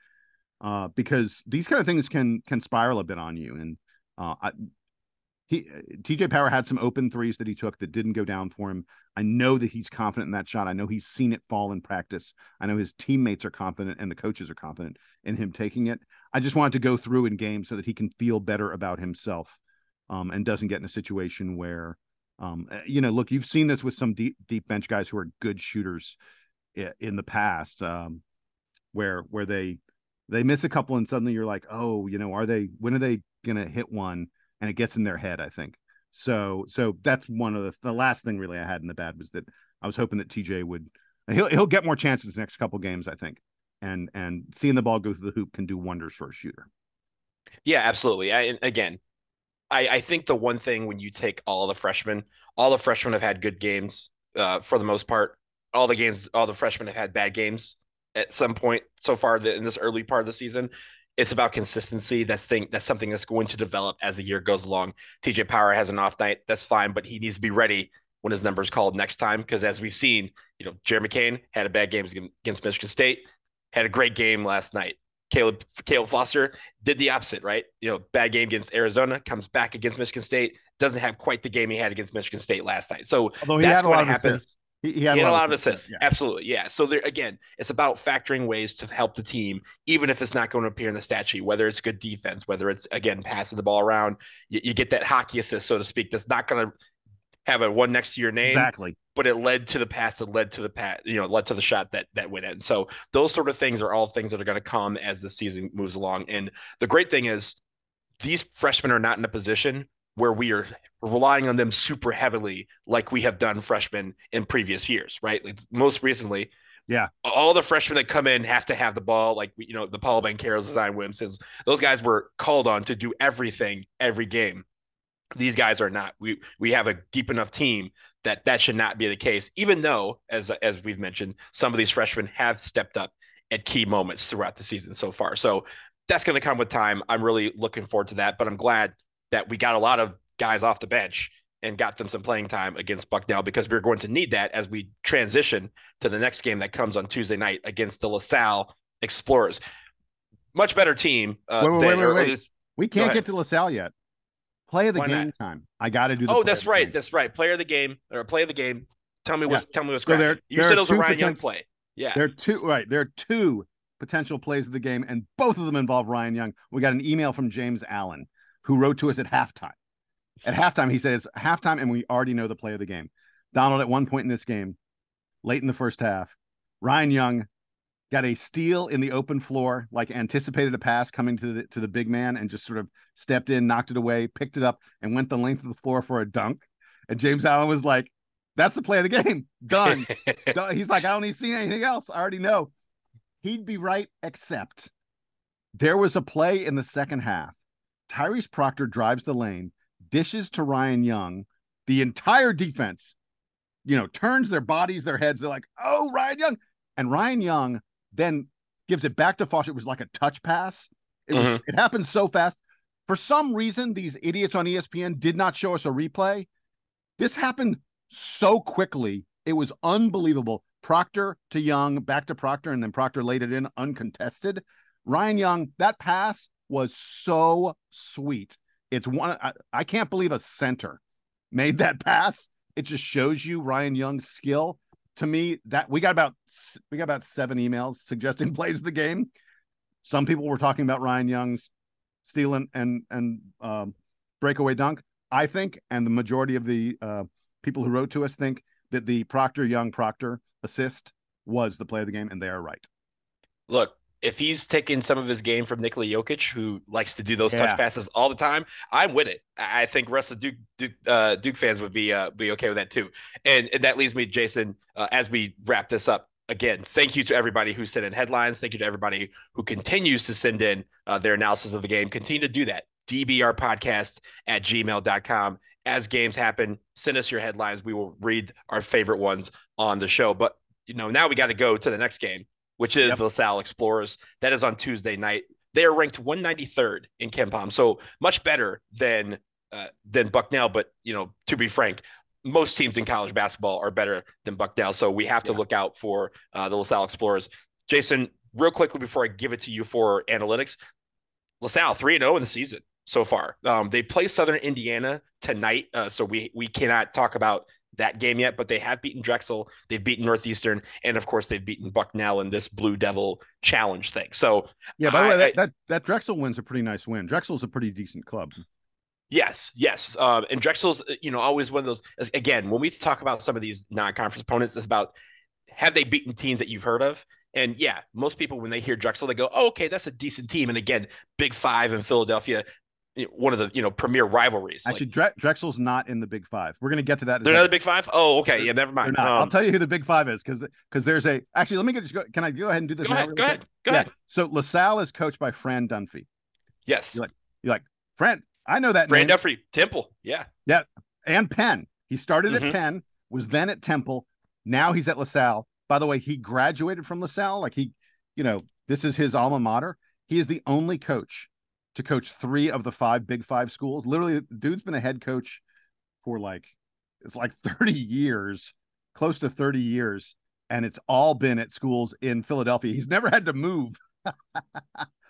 uh, because these kind of things can can spiral a bit on you. And uh, I, he TJ Power had some open threes that he took that didn't go down for him. I know that he's confident in that shot. I know he's seen it fall in practice. I know his teammates are confident and the coaches are confident in him taking it. I just want to go through in games so that he can feel better about himself um, and doesn't get in a situation where, um, eh, you know, look, you've seen this with some deep deep bench guys who are good shooters in the past, um, where where they they miss a couple and suddenly you're like, oh, you know, are they when are they gonna hit one? And it gets in their head, I think. So so that's one of the the last thing really I had in the bad was that I was hoping that TJ would he'll he'll get more chances next couple games, I think. And and seeing the ball go through the hoop can do wonders for a shooter. Yeah, absolutely. I, again, I, I think the one thing when you take all the freshmen, all the freshmen have had good games uh, for the most part. All the games, all the freshmen have had bad games at some point so far that in this early part of the season it's about consistency. That's thing. That's something that's going to develop as the year goes along. TJ Power has an off night. That's fine, but he needs to be ready when his number is called next time. Because as we've seen, you know, Jared McCain had a bad game against Michigan State, had a great game last night. Caleb Caleb Foster did the opposite, right? You know, bad game against Arizona, comes back against Michigan State, doesn't have quite the game he had against Michigan State last night. So Although he that's had a what lot of happens. assists. He, he had, He had a lot of assists. Yeah. Absolutely. Yeah. So there again, it's about factoring ways to help the team, even if it's not going to appear in the stat sheet, whether it's good defense, whether it's again passing the ball around. You, you get that hockey assist, so to speak, that's not going to have a one next to your name, Exactly. but it led to the pass that led to the pat, you know, led to the shot that that went in. So those sort of things are all things that are going to come as the season moves along. And the great thing is these freshmen are not in a position where we are relying on them super heavily like we have done freshmen in previous years, right? Like most recently, Yeah. all the freshmen that come in have to have the ball, like you know, the Paul Bancheros, Zion Williamsons. Those guys were called on to do everything every game. These guys are not. We we have a deep enough team that that should not be the case. Even though, as as we've mentioned, some of these freshmen have stepped up at key moments throughout the season so far. So that's going to come with time. I'm really looking forward to that. But I'm glad that we got a lot of guys off the bench and got them some playing time against Bucknell because we're going to need that as we transition to the next game that comes on Tuesday night against the LaSalle Explorers. Much better team. Uh, Wait, wait, wait, wait. We can't get to LaSalle yet. Play of the Why game not? time. I got to do. The Oh, that's right. game. That's right. Player of the game or play of the game. Tell me what's tell me what's So there- You there said it was a Ryan Young play. Yeah. There are two right. There are two potential plays of the game, and both of them involve Ryan Young. We got an email from James Allen, who wrote to us at halftime. At halftime, he says halftime, and we already know the play of the game. Donald, at one point in this game, late in the first half, Ryan Young got a steal in the open floor, like anticipated a pass coming to the to the big man, and just sort of stepped in, knocked it away, picked it up, and went the length of the floor for a dunk. And James Allen was like, "That's the play of the game. Done." (laughs) Done. He's like, I don't need to see anything else. I already know. He'd be right, except there was a play in the second half. Tyrese Proctor drives the lane, dishes to Ryan Young. The entire defense, you know, turns their bodies, their heads. They're like, oh, Ryan Young. And Ryan Young then gives it back to Foster. It was like a touch pass. It was mm-hmm. it happened so fast. For some reason, these idiots on ESPN did not show us a replay. This happened so quickly. It was unbelievable. Proctor to Young, back to Proctor, and then Proctor laid it in uncontested. Ryan Young, that pass was so sweet. It's one, I, I can't believe a center made that (laughs) pass. It just shows you Ryan Young's skill. To me, that we got about we got about seven emails suggesting (laughs) plays of the game. Some people were talking about Ryan Young's steal and and, and um, breakaway dunk. I think, and the majority of the uh, people who wrote to us think that the Proctor Young Proctor assist was the play of the game, and they are right. Look, if he's taking some of his game from Nikola Jokic, who likes to do those Yeah. touch passes all the time, I'm with it. I think rest of Duke Duke, uh, Duke fans would be uh, be okay with that too. And, and that leads me, Jason, uh, as we wrap this up. Again, thank you to everybody who sent in headlines. Thank you to everybody who continues to send in uh, their analysis of the game. Continue to do that. DBR podcast at gmail.com. As games happen, send us your headlines. We will read our favorite ones on the show. But you know, now we got to go to the next game, which is Yep. the LaSalle Explorers. That is on Tuesday night. They are ranked 193rd in KenPom, so much better than uh, than Bucknell. But you know, to be frank, most teams in college basketball are better than Bucknell. So we have to Yeah. look out for uh, the LaSalle Explorers. Jason, real quickly before I give it to you for analytics, LaSalle 3 and 0 in the season so far. Um, they play Southern Indiana tonight. Uh, so we, we cannot talk about that game yet, but they have beaten Drexel. They've beaten Northeastern. And of course, they've beaten Bucknell in this Blue Devil challenge thing. So Yeah, by the way, that, that that Drexel win's a pretty nice win. Drexel's a pretty decent club. Yes, yes. Um, and Drexel's, uh, you know, always one of those. Again, when we talk about some of these non-conference opponents, it's about have they beaten teams that you've heard of? And yeah, most people when they hear Drexel, they go, "Oh, okay, that's a decent team." And again, Big Five in Philadelphia, one of the you know premier rivalries. Like, Actually, Dre- Drexel's not in the Big Five. We're gonna get to that. they're not the Big Five. Oh, okay, yeah, never mind. not. I'll Um, tell you who the Big Five is because because there's a actually. Let me get just go. Can I go ahead and do this? go ahead, really go quick? ahead, go Yeah. ahead. So LaSalle is coached by Fran Dunphy. Yes, You're You're like Fran. I know that Fran name. Dunphy, Temple. Yeah, Yeah, and Penn. He started Mhm. at Penn, was then at Temple. Now he's at LaSalle. By the way, he graduated from LaSalle. Like he, you know, this is his alma mater. He is the only coach to coach three of the five Big Five schools. Literally, the dude's been a head coach for like it's like (laughs) 30 years, close to 30 years, and it's all been at schools in Philadelphia. He's never had to move. (laughs)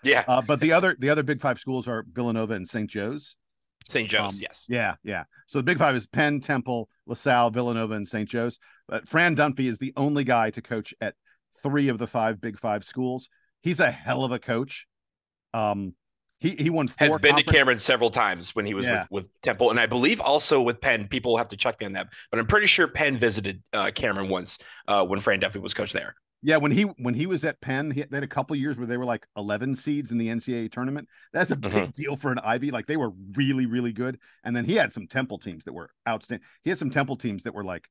yeah. Uh, but the other the other Big Five schools are Villanova and St. Joe's. St. Joe's. um, yes. Yeah, yeah. So the Big Five is Penn, Temple, LaSalle, Villanova, and St. Joe's. But Fran Dunphy is the only guy to coach at three of the five Big Five schools. He's a hell of a coach. Um, he he won Has been to Cameron several times when he was Yeah. with, with Temple, and I believe also with Penn. People will have to check me on that, but I'm pretty sure Penn visited uh, Cameron once uh, when Fran Dunphy was coach there. Yeah, when he when he was at Penn, he, they had a couple years where they were like 11 seeds in the NCAA tournament. That's a big Mhm. deal for an Ivy. Like they were really really good. And then he had some Temple teams that were outstanding. He had some Temple teams that were like,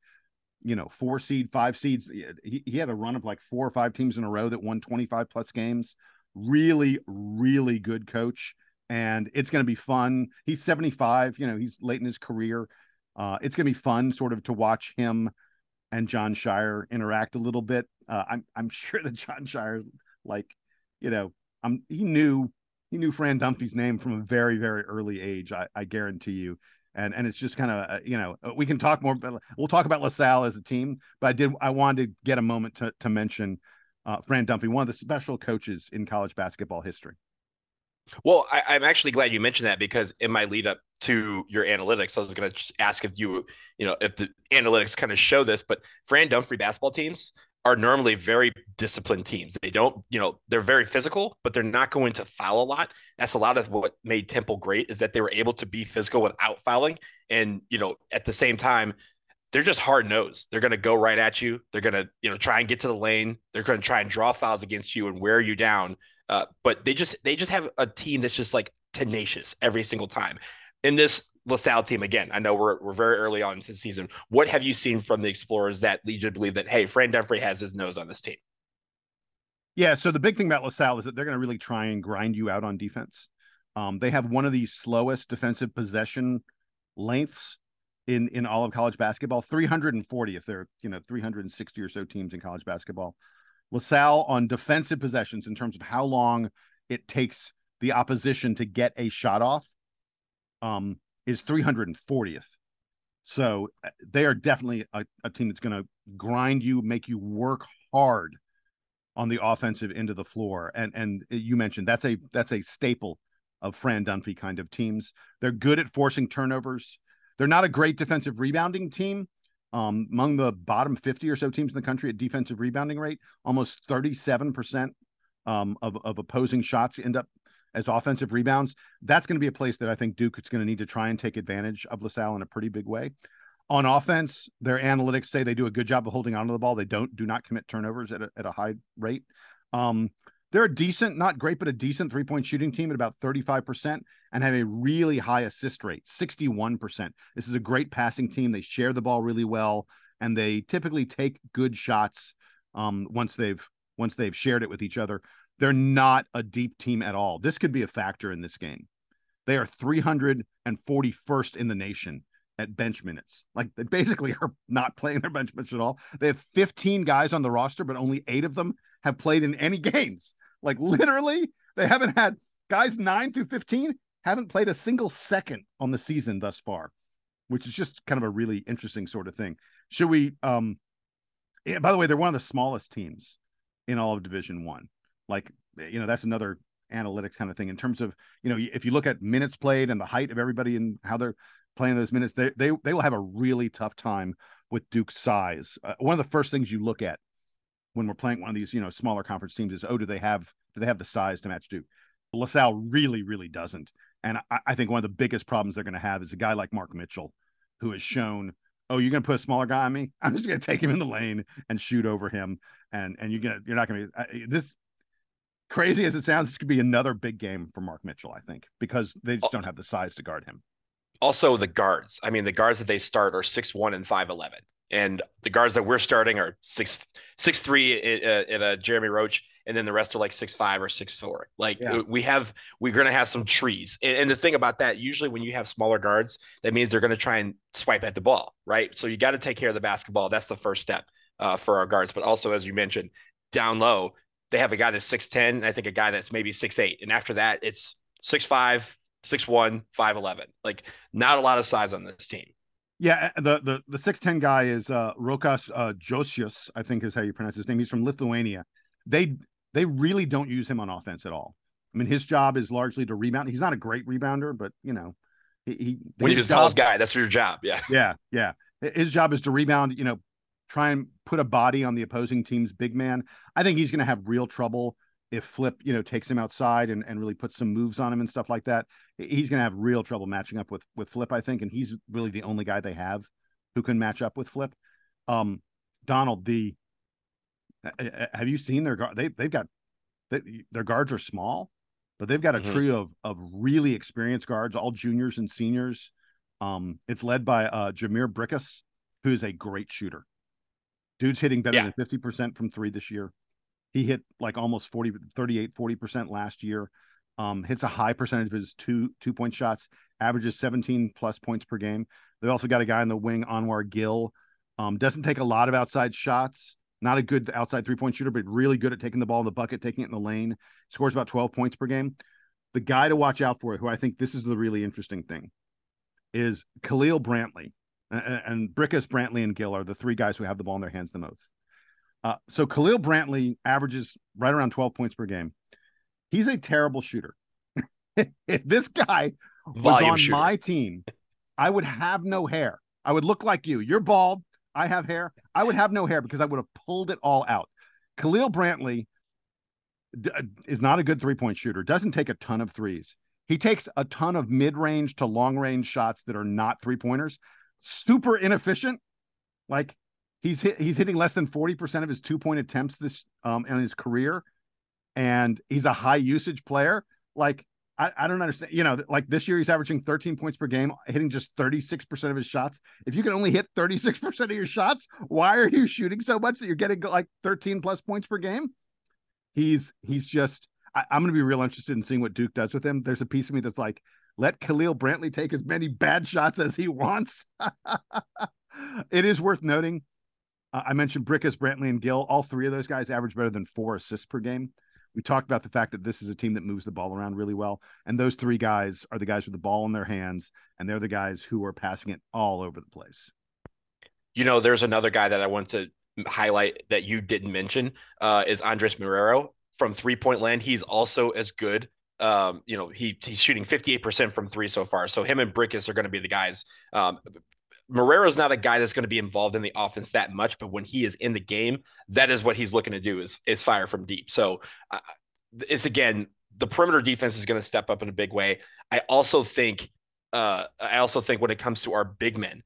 you know, four seed, five seeds. He, he had a run of like four or five teams in a row that won 25 plus games. Really, really good coach. And it's going to be fun. He's 75. You know, he's late in his career. Uh, it's going to be fun, sort of, to watch him and Jon Scheyer interact a little bit. Uh, I'm I'm (laughs) sure that Jon Scheyer, like, you know, um, he knew he knew Fran Dunphy's name from a very very early age. I, I guarantee you. And and it's just kind of uh, you know uh, we can talk more. But we'll talk about LaSalle as a team. But I did I wanted to get a moment to to mention uh, Fran Dunphy, one of the special coaches in college basketball history. Well, I, I'm actually glad you mentioned that because in my lead up to your analytics, I was going to ask if you, you know, if the analytics kind of show this, but Fran Dunphy basketball teams are normally very disciplined teams. They don't, you know, they're very physical, but they're not going to foul a lot. That's a lot of what made Temple great is that they were able to be physical without fouling. And, you know, at the same time, they're just hard nosed. They're going to go right at you. They're going to, you know, try and get to the lane. They're going to try and draw fouls against you and wear you down. Uh, but they just they just have a team that's just like tenacious every single time. In this LaSalle team, again, I know we're we're very early on into the season. What have you seen from the Explorers that lead you to believe that hey, Fran Dunphy has his nose on this team? Yeah. So the big thing about LaSalle is that they're going to really try and grind you out on defense. Um, they have one of the slowest defensive possession lengths in in all of college basketball 340 if they're you know 360 or so teams in college basketball. Lasalle on defensive possessions in terms of how long it takes the opposition to get a shot off um is 340th so uh, they are definitely a, a team that's going to grind you make you work hard on the offensive end of the floor. And and you mentioned that's a that's a staple of fran dunphy kind of teams. They're good at forcing turnovers they're not a great defensive rebounding team. Um, among the bottom 50 or so teams in the country at defensive rebounding rate, almost 37% um, of, of opposing shots end up as offensive rebounds. That's going to be a place that I think Duke is going to need to try and take advantage of LaSalle in a pretty big way. On offense, their analytics say they do a good job of holding onto the ball. They don't do not commit turnovers at a, at a high rate. Um, they're a decent, not great, but a decent three point shooting team at about 35% and have a really high assist rate, 61%. This is a great passing team. They share the ball really well and they typically take good shots um, once they've once they've shared it with each other. They're not a deep team at all. This could be a factor in this game. They are 341st in the nation at bench minutes. Like they basically (laughs) are not playing their bench minutes at all. They have 15 guys on the roster, but only eight of them have played in any (laughs) games. Like literally, they haven't had guys nine through 15 haven't played a single second on the season thus far, which is just kind of a really interesting sort of thing. Should we um yeah, by the way, they're one of the smallest teams in all of Division One. Like, you know, that's another analytics kind of thing in terms of, you know, if you look at minutes played and the height of everybody and how they're playing those minutes, they they they will have a really tough time with Duke's size. Uh, one of the first things you look at when we're playing one of these, you know, smaller conference teams is, oh, do they have do they have the size to match Duke? LaSalle really, really doesn't. And I, I think one of the biggest problems they're going to have is a guy like Mark Mitchell, who has shown, oh, you're going to put a smaller guy on me. (laughs) I'm just going to take him in the lane and shoot over him, and and you're gonna you're not going to be this. Crazy as it sounds, this could be another big game for Mark Mitchell, I think, because they just don't have the size to guard him also the guards. I mean, the guards that they start are six one and five eleven, and the guards that we're starting are six six three at, a Jeremy Roach, and then the rest are like six five or six four. Like yeah. we have, we're going to have some trees. And, and, the thing about that, usually when you have smaller guards, that means they're going to try and swipe at the ball, right? So you got to take care of the basketball. That's the first step uh, for our guards. But also, as you mentioned, down low, they have a guy that's six ten, I think a guy that's maybe six eight, and after that, it's six five, six one, five eleven. Like not a lot of size on this team. Yeah, uh, the the the six ten guy is uh Rokas uh, Jocius, I think is how you pronounce his name. He's from Lithuania. They they really don't use him on offense at all. I mean, his job is largely to rebound. He's not a great rebounder, but you know, he, he when you're the tallest guy, that's your job. Yeah, (laughs) yeah, yeah. His job is to rebound. You know, try and put a body on the opposing team's big man. I think he's going to have real trouble if Flip, you know, takes him outside and, and really puts some moves on him and stuff like that, he's going to have real trouble matching up with with Flip, I think, and he's really the only guy they have who can match up with Flip. Um, Donald, the have you seen their guard? They they've got they, their guards are small, but they've got a mm-hmm. trio of of really experienced guards, all juniors and seniors. Um, it's led by uh Jhamir Brickus, who's a great shooter. Dude's hitting better yeah. than 50% from three this year. He hit like almost 40, 38, 40% last year. Um, hits a high percentage of his two two point shots, averages 17 plus points per game. They've also got a guy in the wing, Anwar Gill. Um, doesn't take a lot of outside shots. Not a good outside three point shooter, but really good at taking the ball in the bucket, taking it in the lane. Scores about 12 points per game. The guy to watch out for, who I think this is the really interesting thing, is Khalil Brantley. And, and Brickus, Brantley, and Gill are the three guys who have the ball in their hands the most. Uh, so Khalil Brantley averages right around 12 points per game. He's a terrible shooter. (laughs) if this guy was Volume on shooter. my team, I would have no hair. I would look like you. You're bald. I have hair. I would have no hair because I would have pulled it all out. Khalil Brantley d- uh, is not a good three point shooter, doesn't take a ton of threes. He takes a ton of mid range to long range shots that are not three pointers. Super inefficient. Like He's hit, he's hitting less than 40% of his two point attempts this um in his career. And he's a high usage player. Like, I, I don't understand. You know, like this year he's averaging 13 points per game, hitting just 36% of his shots. If you can only hit 36% of your shots, why are you shooting so much that you're getting like 13 plus points per game? He's he's just I, I'm gonna be real interested in seeing what Duke does with him. There's a piece of me that's like, let Khalil Brantley take as many bad shots as he wants. (laughs) it is worth noting uh, I mentioned Brickus, Brantley, and Gill. All three of those guys average better than four assists per game. We talked about the fact that this is a team that moves the ball around really well. And those three guys are the guys with the ball in their hands, and they're the guys who are passing it all over the place. You know, there's another guy that I want to highlight that you didn't mention uh, is Andres Marrero from three point land. He's also as good. Um, you know, he he's shooting 58% from three so far. So him and Brickus are going to be the guys. Um, Marrero's not a guy that's going to be involved in the offense that much, but when he is in the game, that is what he's looking to do is is fire from deep. So uh, it's again the perimeter defense is going to step up in a big way. I also think uh, I also think when it comes to our big men,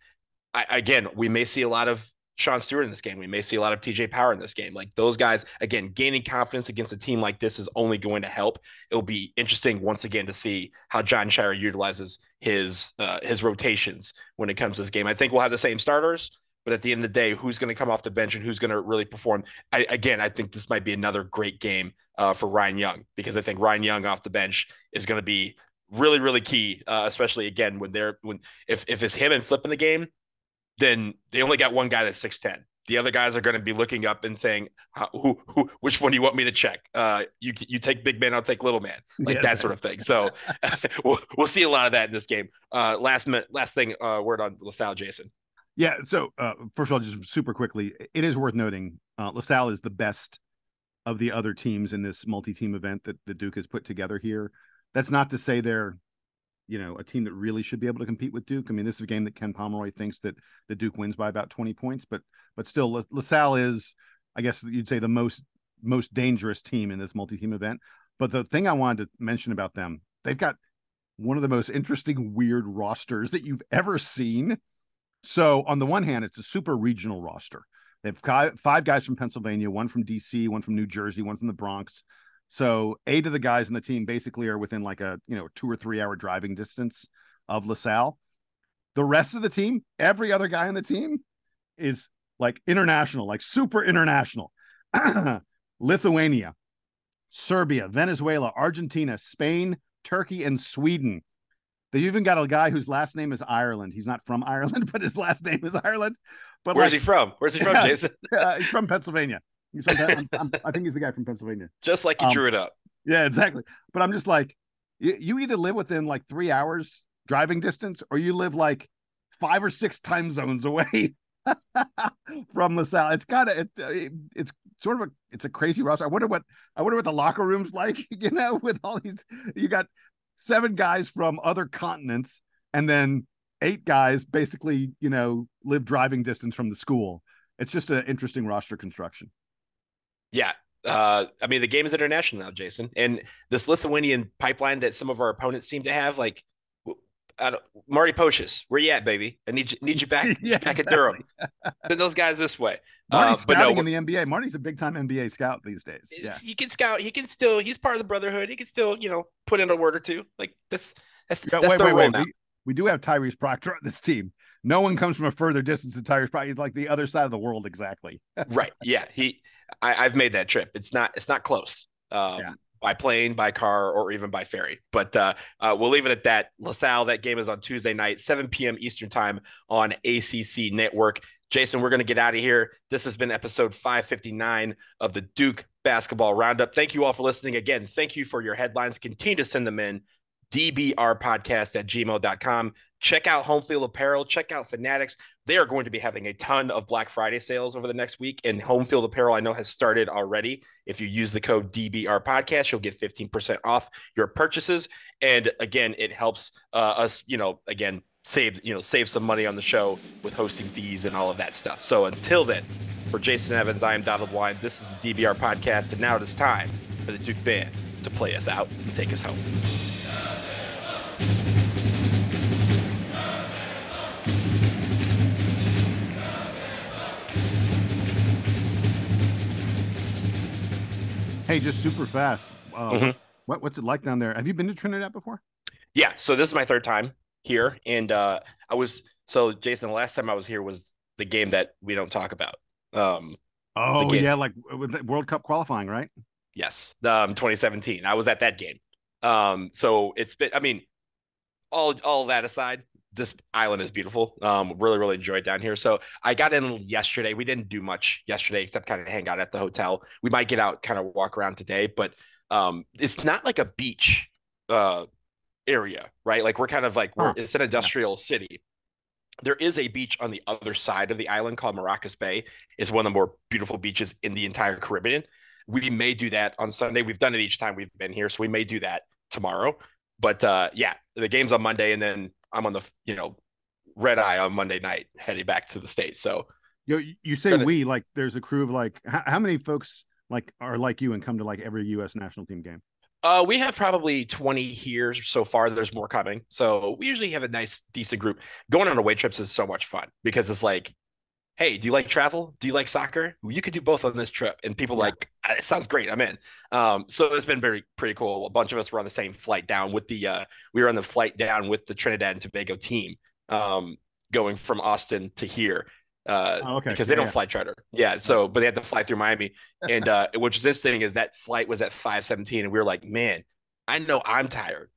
I, again we may see a lot of Sean Stewart in this game. We may see a lot of TJ Power in this game. Like those guys, again, gaining confidence against a team like this is only going to help. It'll be interesting once again to see how Jon Scheyer utilizes his uh, his rotations when it comes to this game. I think we'll have the same starters, but at the end of the day, who's going to come off the bench and who's going to really perform? I, again, I think this might be another great game uh, for Ryan Young because I think Ryan Young off the bench is going to be really, really key, uh, especially again when they're when if if it's him and flipping the game then they only got one guy that's 6'10. The other guys are going to be looking up and saying, "Who, who, which one do you want me to check? Uh, you, you take big man, I'll take little man, like yeah, that sort of thing." So (laughs) we'll, we'll see a lot of that in this game. Uh, last minute, last thing, uh, word on LaSalle, Jason. Yeah. So uh, first of all, just super quickly, it is worth noting uh, LaSalle is the best of the other teams in this multi-team event that the Duke has put together here. That's not to say they're you know, a team that really should be able to compete with Duke. I mean, this is a game that Ken Pomeroy thinks that the Duke wins by about 20 points, but but still La- LaSalle is, I guess you'd say the most most dangerous team in this multi-team event. But the thing I wanted to mention about them, they've got one of the most interesting weird rosters that you've ever seen. So on the one hand, it's a super regional roster. They have five guys from Pennsylvania, one from DC, one from New Jersey, one from the Bronx, so eight of the guys in the team basically are within like a you know two or three hour driving distance of LaSalle. The rest of the team, every other guy in the team, is like international, like super international. (clears throat) Lithuania, Serbia, Venezuela, Argentina, Spain, Turkey, and Sweden. They've even got a guy whose last name is Ireland. He's not from (laughs) Ireland, but his last name is Ireland. But where's like, he from? Where's he from, (laughs) yeah, Jason? uh, he's from Pennsylvania. I'm, I'm, i think he's the guy from Pennsylvania. (laughs) Just like you um, drew it up. Yeah, exactly. But I'm just like, you, you either live within like three hours driving distance, or you live like five or six time zones away (laughs) from LaSalle. It's kind of it, it, it's sort of a it's a crazy roster. I wonder what I wonder what the locker room's (laughs) like. You know, with all these, you got seven guys from other continents, and then eight guys basically, you know, live driving distance from the school. It's just an interesting roster construction. Yeah. Uh, I mean, the game is international now, Jason, and this Lithuanian pipeline that some of our opponents seem to have, like Marty Pocius, where you at, baby? I need you, need you back, (laughs) yeah, back exactly. at Durham. Send those guys this way. (laughs) Marty's uh, scouting no, in the NBA. Marty's a big time NBA scout these days. Yeah, he can scout. He can still. He's part of the brotherhood. He can still, you know, put in a word or two. Like that's that's, yeah, that's wait, wait, wait. We, we do have Tyrese Proctor on this team. No one comes from a further distance to Proctor. He's like the other side of the world, exactly. (laughs) right. Yeah. He I, have made that trip. It's not it's not close. Um, yeah. By plane, by car, or even by ferry. But uh, uh, we'll leave it at that. LaSalle, that game is on Tuesday night, 7 p.m. Eastern Time on ACC Network. Jason, we're going to get out of here. This has been episode 559 of the Duke Basketball Roundup. Thank you all for listening. Again, thank you for your headlines. Continue to send them in. DBRpodcast at gmail.com. Check out Home Field Apparel. Check out Fanatics. They are going to be having a ton of Black Friday sales over the next week. And Home Field Apparel, I know, has started already. If you use the code DBR Podcast, you'll get 15% off your purchases. And again, it helps uh, us, you know, again, save, you know, save some money on the show with hosting fees and all of that stuff. So until then, for Jason Evans, I am Donald Wine. This is the DBR Podcast. And now it is time for the Duke Band to play us out and take us home. Hey, just super fast. Uh, mm-hmm. what, what's it like down there? Have you been to Trinidad before? Yeah. So this is my third time here, and uh, I was so Jason. The last time I was here was the game that we don't talk about. Um, oh yeah, like with World Cup qualifying, right? Yes, um, 2017. I was at that game. Um, so it's been. I mean, all all that aside, this island is beautiful. Um, really, really enjoyed down here. So I got in yesterday. We didn't do much yesterday except kind of hang out at the hotel. We might get out, kind of walk around today, but um, it's not like a beach uh area, right? Like we're kind of like we're huh. it's an industrial yeah. city. There is a beach on the other side of the island called Maracas Bay. Is one of the more beautiful beaches in the entire Caribbean. We may do that on Sunday. We've done it each time we've been here, so we may do that tomorrow. But uh, yeah, the game's on Monday, and then I'm on the you know red eye on Monday night heading back to the states. So you you say we like there's a crew of like how, how, many folks like are like you and come to like every U.S. national team game? Uh, we have probably 20 here so far. There's more coming. So we usually have a nice, decent group. Going on away trips is so much fun because it's like hey, do you like travel? Do you like soccer? You could do both on this trip. And people like, ah, it sounds great. I'm in. Um, so it's been very pretty cool. A bunch of us were on the same flight down with the uh, we were on the flight down with the Trinidad and Tobago team, um, going from Austin to here. Uh, Oh, okay. because they Yeah, don't yeah. fly charter. Yeah. So, but they had to fly through Miami. (laughs) And uh, which is this thing is that flight was at 517. And we were like, man, I know I'm tired.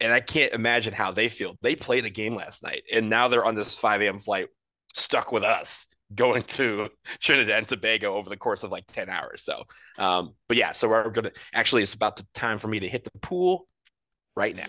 And I can't imagine how they feel. They played a game last night and now they're on this 5 a.m. flight stuck with us going (laughs) to Trinidad and Tobago over the course of like 10 hours. So, um, but yeah, so we're going to actually, it's about the time for me to hit the pool right now.